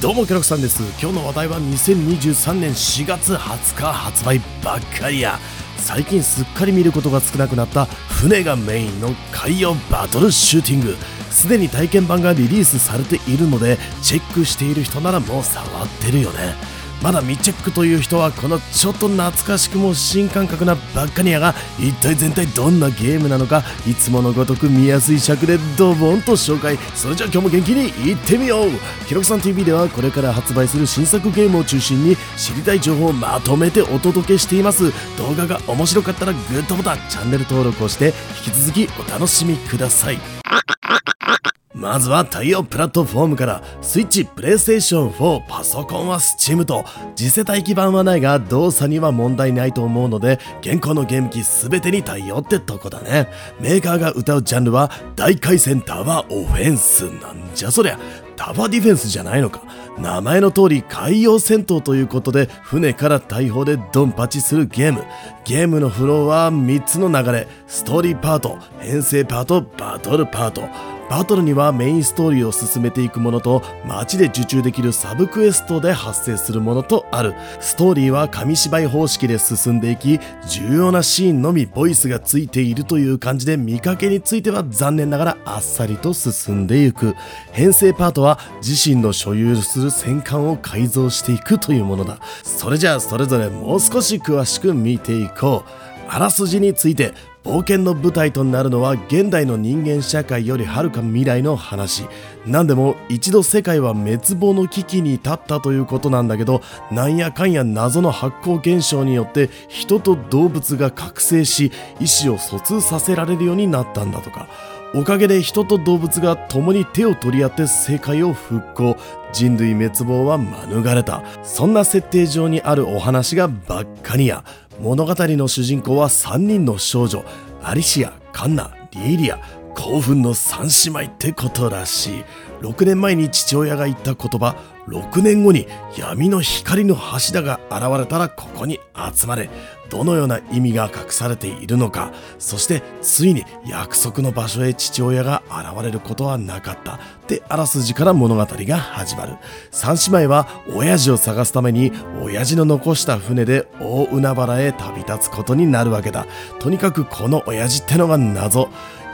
どうもケロクさんです。今日の話題は2023年4月20日発売ばっかりや。最近すっかり見ることが少なくなった船がメインの海洋バトルシューティング。すでに体験版がリリースされているのでチェックしている人ならもう触ってるよね。まだ未チェックという人はこのちょっと懐かしくも新感覚なバッカニアが一体全体どんなゲームなのかいつものごとく見やすい尺でドボンと紹介。それじゃあ今日も元気にいってみよう。ひろきさん TV ではこれから発売する新作ゲームを中心に知りたい情報をまとめてお届けしています。動画が面白かったらグッドボタンチャンネル登録をして引き続きお楽しみください。まずは対応プラットフォームからスイッチ、プレイステーション4、パソコンはスチームと次世代基盤はないが動作には問題ないと思うので現行のゲーム機全てに対応ってとこだね。メーカーが歌うジャンルは大回戦タワーオフェンスなんじゃそりゃ。タワーディフェンスじゃないのか。名前の通り海洋戦闘ということで船から大砲でドンパチするゲーム。ゲームのフローは3つの流れ。ストーリーパート編成パートバトルパート。バトルにはメインストーリーを進めていくものと街で受注できるサブクエストで発生するものとある。ストーリーは紙芝居方式で進んでいき重要なシーンのみボイスがついているという感じで見かけについては残念ながらあっさりと進んでいく。編成パートは自身の所有する戦艦を改造していくというものだ。それじゃあそれぞれもう少し詳しく見ていこう。あらすじについて冒険の舞台となるのは現代の人間社会よりはるか未来の話。何でも一度世界は滅亡の危機に立ったということなんだけどなんやかんや謎の発光現象によって人と動物が覚醒し意思を疎通させられるようになったんだとか。おかげで人と動物が共に手を取り合って世界を復興。人類滅亡は免れた。そんな設定上にあるお話がバッカニア物語の主人公は3人の少女アリシアカンナリエリア興奮の3姉妹ってことらしい。6年前に父親が言った言葉6年後に闇の光の柱が現れたらここに集まれ。どのような意味が隠されているのか。そしてついに約束の場所へ父親が現れることはなかった。ってあらすじから物語が始まる。三姉妹は親父を探すために親父の残した船で大海原へ旅立つことになるわけだ。とにかくこの親父ってのが謎。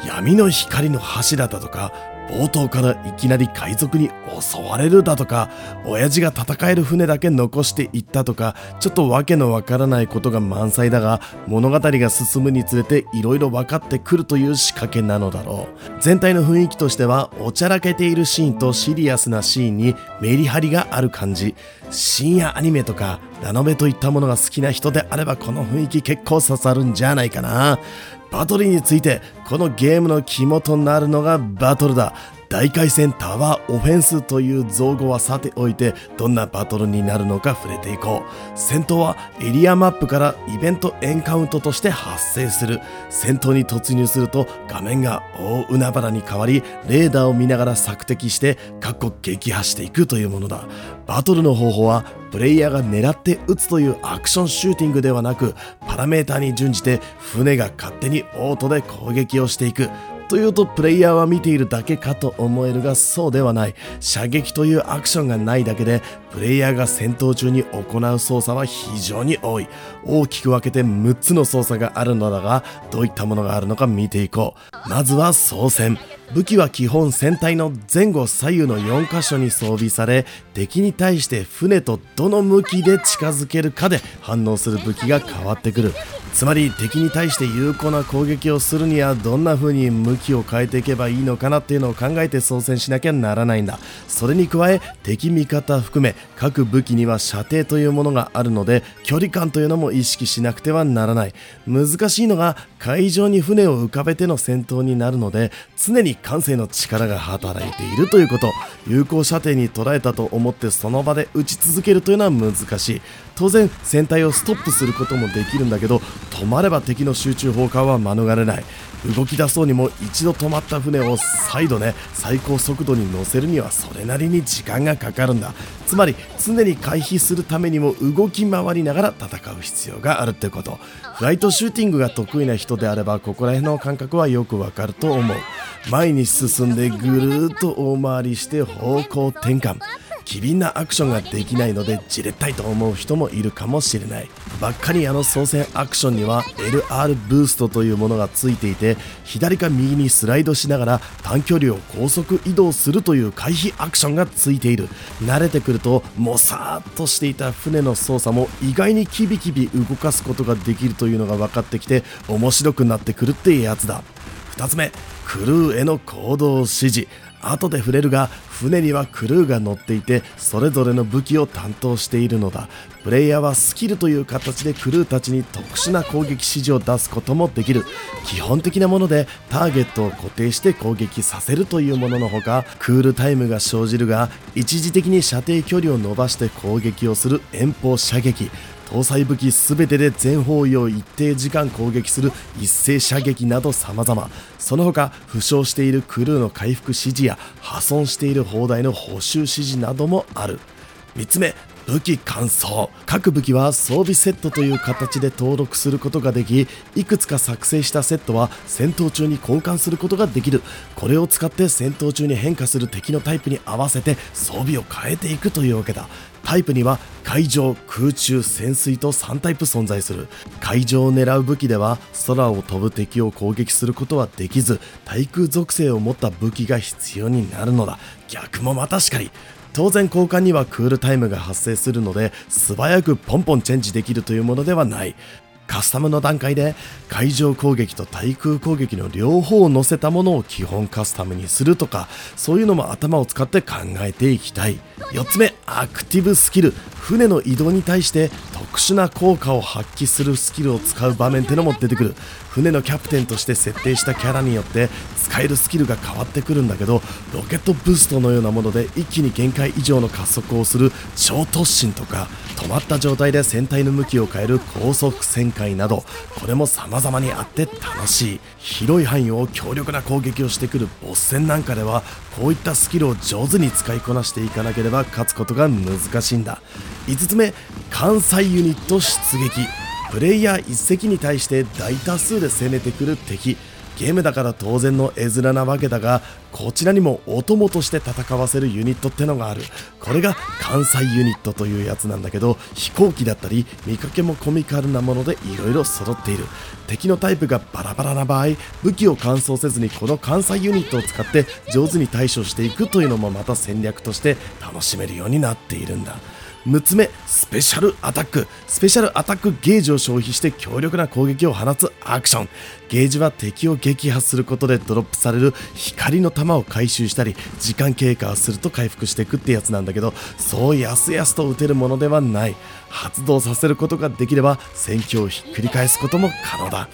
闇の光の柱だとか冒頭からいきなり海賊に襲われるだとか親父が戦える船だけ残していったとかちょっとわけのわからないことが満載だが物語が進むにつれて色々分かってくるという仕掛けなのだろう。全体の雰囲気としてはおちゃらけているシーンとシリアスなシーンにメリハリがある感じ。深夜アニメとかラノベといったものが好きな人であればこの雰囲気結構刺さるんじゃないかな。バトルについてこのゲームの肝となるのがバトルだ。大回戦タワーオフェンスという造語はさておいてどんなバトルになるのか触れていこう。戦闘はエリアマップからイベントエンカウントとして発生する。戦闘に突入すると画面が大海原に変わりレーダーを見ながら索敵して各国撃破していくというものだ。バトルの方法はプレイヤーが狙って撃つというアクションシューティングではなくパラメーターに準じて船が勝手にオートで攻撃をしていく。というとプレイヤーは見ているだけかと思えるがそうではない。射撃というアクションがないだけでプレイヤーが戦闘中に行う操作は非常に多い。大きく分けて6つの操作があるのだがどういったものがあるのか見ていこう。まずは操船。武器は基本船体の前後左右の4箇所に装備され敵に対して船とどの向きで近づけるかで反応する武器が変わってくる。つまり敵に対して有効な攻撃をするにはどんな風に向きを変えていけばいいのかなっていうのを考えて操船しなきゃならないんだ。それに加え敵味方含め各武器には射程というものがあるので距離感というのも意識しなくてはならない。難しいのが海上に船を浮かべての戦闘になるので常に感性の力が働いているということ。有効射程に捉えたと思ってその場で撃ち続けるというのは難しい。当然船体をストップすることもできるんだけど止まれば敵の集中砲火は免れない。動き出そうにも一度止まった船を再度ね最高速度に乗せるにはそれなりに時間がかかるんだ。つまり常に回避するためにも動き回りながら戦う必要があるってこと。フライトシューティングが得意な人であればここら辺の感覚はよくわかると思う。前に進んでぐるっと大回りして方向転換。機敏なアクションができないのでじれったいと思う人もいるかもしれない。バッカリアの操船アクションには LR ブーストというものがついていて左か右にスライドしながら短距離を高速移動するという回避アクションがついている。慣れてくるともさーっとしていた船の操作も意外にキビキビ動かすことができるというのが分かってきて面白くなってくるってやつだ。2つ目クルーへの行動指示。後で触れるが船にはクルーが乗っていてそれぞれの武器を担当しているのだ。プレイヤーはスキルという形でクルーたちに特殊な攻撃指示を出すこともできる。基本的なものでターゲットを固定して攻撃させるというもののほかクールタイムが生じるが一時的に射程距離を伸ばして攻撃をする遠方射撃。搭載武器全てで全方位を一定時間攻撃する一斉射撃など様々。その他負傷しているクルーの回復指示や破損している砲台の補修指示などもある。3つ目武器乾燥各武器は装備セットという形で登録することができいくつか作成したセットは戦闘中に交換することができる。これを使って戦闘中に変化する敵のタイプに合わせて装備を変えていくというわけだ。タイプには海上空中潜水と3タイプ存在する海上を狙う武器では空を飛ぶ敵を攻撃することはできず対空属性を持った武器が必要になるのだ。逆もまたしかり。当然交換にはクールタイムが発生するので素早くポンポンチェンジできるというものではない。カスタムの段階で海上攻撃と対空攻撃の両方を乗せたものを基本カスタムにするとかそういうのも頭を使って考えていきたい。4つ目アクティブスキル。船の移動に対して特殊な効果を発揮するスキルを使う場面ってのも出てくる。船のキャプテンとして設定したキャラによって使えるスキルが変わってくるんだけどロケットブーストのようなもので一気に限界以上の加速をする超突進とか止まった状態で船体の向きを変える高速旋回などこれも様々にあって楽しい。広い範囲を強力な攻撃をしてくるボス戦なんかではこういったスキルを上手に使いこなしていかなければ勝つことが難しいんだ。5つ目関西ユニット出撃。プレイヤー1隻に対して大多数で攻めてくる敵。ゲームだから当然の絵面なわけだがこちらにもお供として戦わせるユニットってのがある。これが関西ユニットというやつなんだけど飛行機だったり見かけもコミカルなものでいろいろ揃っている。敵のタイプがバラバラな場合武器を乾燥せずにこの関西ユニットを使って上手に対処していくというのもまた戦略として楽しめるようになっているんだ。6つ目スペシャルアタック。スペシャルアタックゲージを消費して強力な攻撃を放つアクション。ゲージは敵を撃破することでドロップされる光の弾を回収したり時間経過すると回復していくってやつなんだけどそうやすやすと撃てるものではない。発動させることができれば戦況をひっくり返すことも可能だ。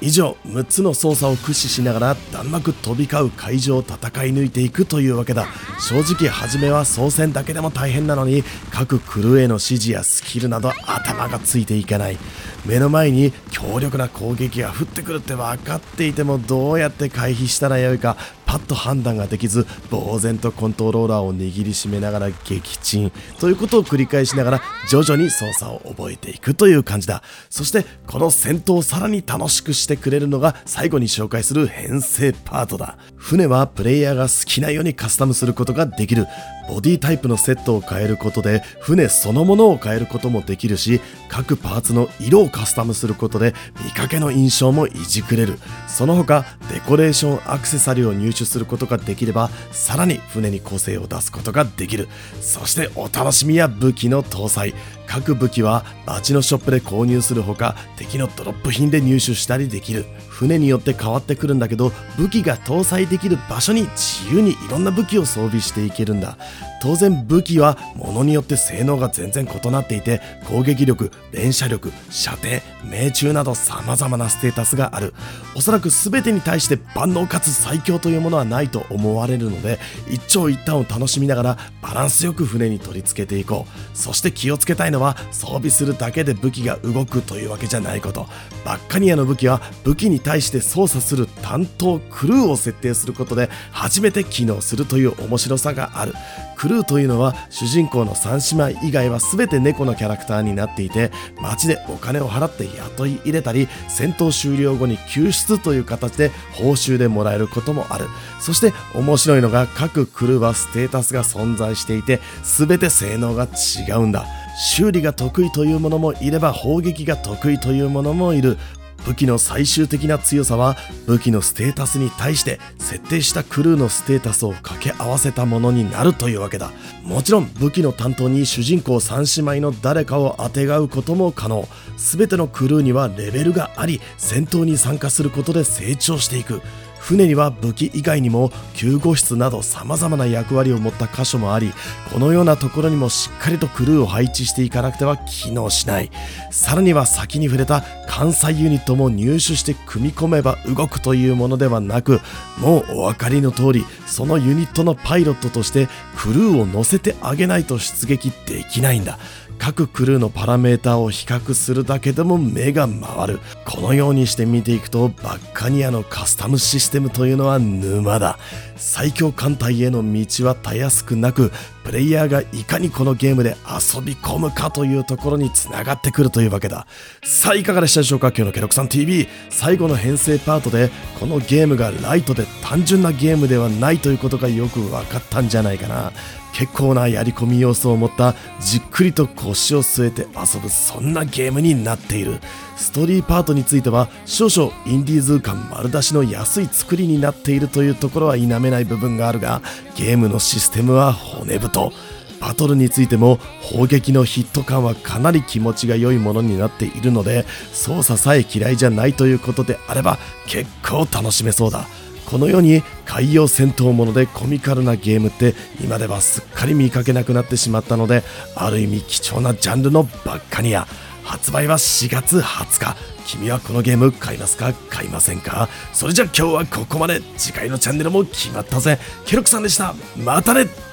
以上6つの操作を駆使しながら弾幕飛び交う会場を戦い抜いていくというわけだ。正直初めは操船だけでも大変なのに各クルーへの指示やスキルなど頭がついていかない。目の前に強力な攻撃が降ってくるって分かっていてもどうやって回避したらよいか。パッと判断ができず呆然とコントローラーを握りしめながら撃沈ということを繰り返しながら徐々に操作を覚えていくという感じだそしてこの戦闘をさらに楽しくしてくれるのが最後に紹介する編成パートだ船はプレイヤーが好きなようにカスタムすることができるボディタイプのセットを変えることで船そのものを変えることもできるし各パーツの色をカスタムすることで見かけの印象もいじくれる。その他デコレーションアクセサリーを入手することができればさらに船に個性を出すことができる。そしてお楽しみや武器の搭載。各武器は街のショップで購入するほか敵のドロップ品で入手したりできる。船によって変わってくるんだけど武器が搭載できる場所に自由にいろんな武器を装備していけるんだ。当然武器は物によって性能が全然異なっていて攻撃力連射力射程命中など様々なステータスがある。おそらく全てに対して万能かつ最強というものはないと思われるので一長一短を楽しみながらバランスよく船に取り付けていこう。そして気をつけたいののは装備するだけで武器が動くというわけじゃないこと。バッカニアの武器は武器に対して操作する担当クルーを設定することで初めて機能するという面白さがある。クルーというのは主人公の3姉妹以外は全て猫のキャラクターになっていて街でお金を払って雇い入れたり戦闘終了後に救出という形で報酬でもらえることもある。そして面白いのが各クルーはステータスが存在していて全て性能が違うんだ。修理が得意というものもいれば砲撃が得意というものもいる。武器の最終的な強さは武器のステータスに対して設定したクルーのステータスを掛け合わせたものになるというわけだ。もちろん武器の担当に主人公3姉妹の誰かをあてがうことも可能。全てのクルーにはレベルがあり戦闘に参加することで成長していく。船には武器以外にも救護室など様々な役割を持った箇所もありこのようなところにもしっかりとクルーを配置していかなくては機能しない。さらには先に触れた関西ユニットも入手して組み込めば動くというものではなくもうお分かりの通りそのユニットのパイロットとしてクルーを乗せてあげないと出撃できないんだ。各クルーのパラメーターを比較するだけでも目が回る。このようにして見ていくとバッカニアのカスタムシステムというのは沼だ。最強艦隊への道はたやすくなくプレイヤーがいかにこのゲームで遊び込むかというところにつながってくるというわけだ。さあいかがでしたでしょうか？今日のケロクさん TV 最後の編成パートでこのゲームがライトで単純なゲームではないということがよく分かったんじゃないかな。結構なやり込み要素を持ったじっくりと腰を据えて遊ぶそんなゲームになっている。ストーリーパートについては少々インディーズ感丸出しの安い作りになっているというところは否めない部分があるがゲームのシステムは骨太。とバトルについても砲撃のヒット感はかなり気持ちが良いものになっているので操作さえ嫌いじゃないということであれば結構楽しめそうだ。このように海洋戦闘ものでコミカルなゲームって今ではすっかり見かけなくなってしまったのである意味貴重なジャンルのバッカニア発売は4月20日。君はこのゲーム買いますか？買いませんか？それじゃ今日はここまで。次回のチャンネルも決まったぜ。ケロクさんでした。またね。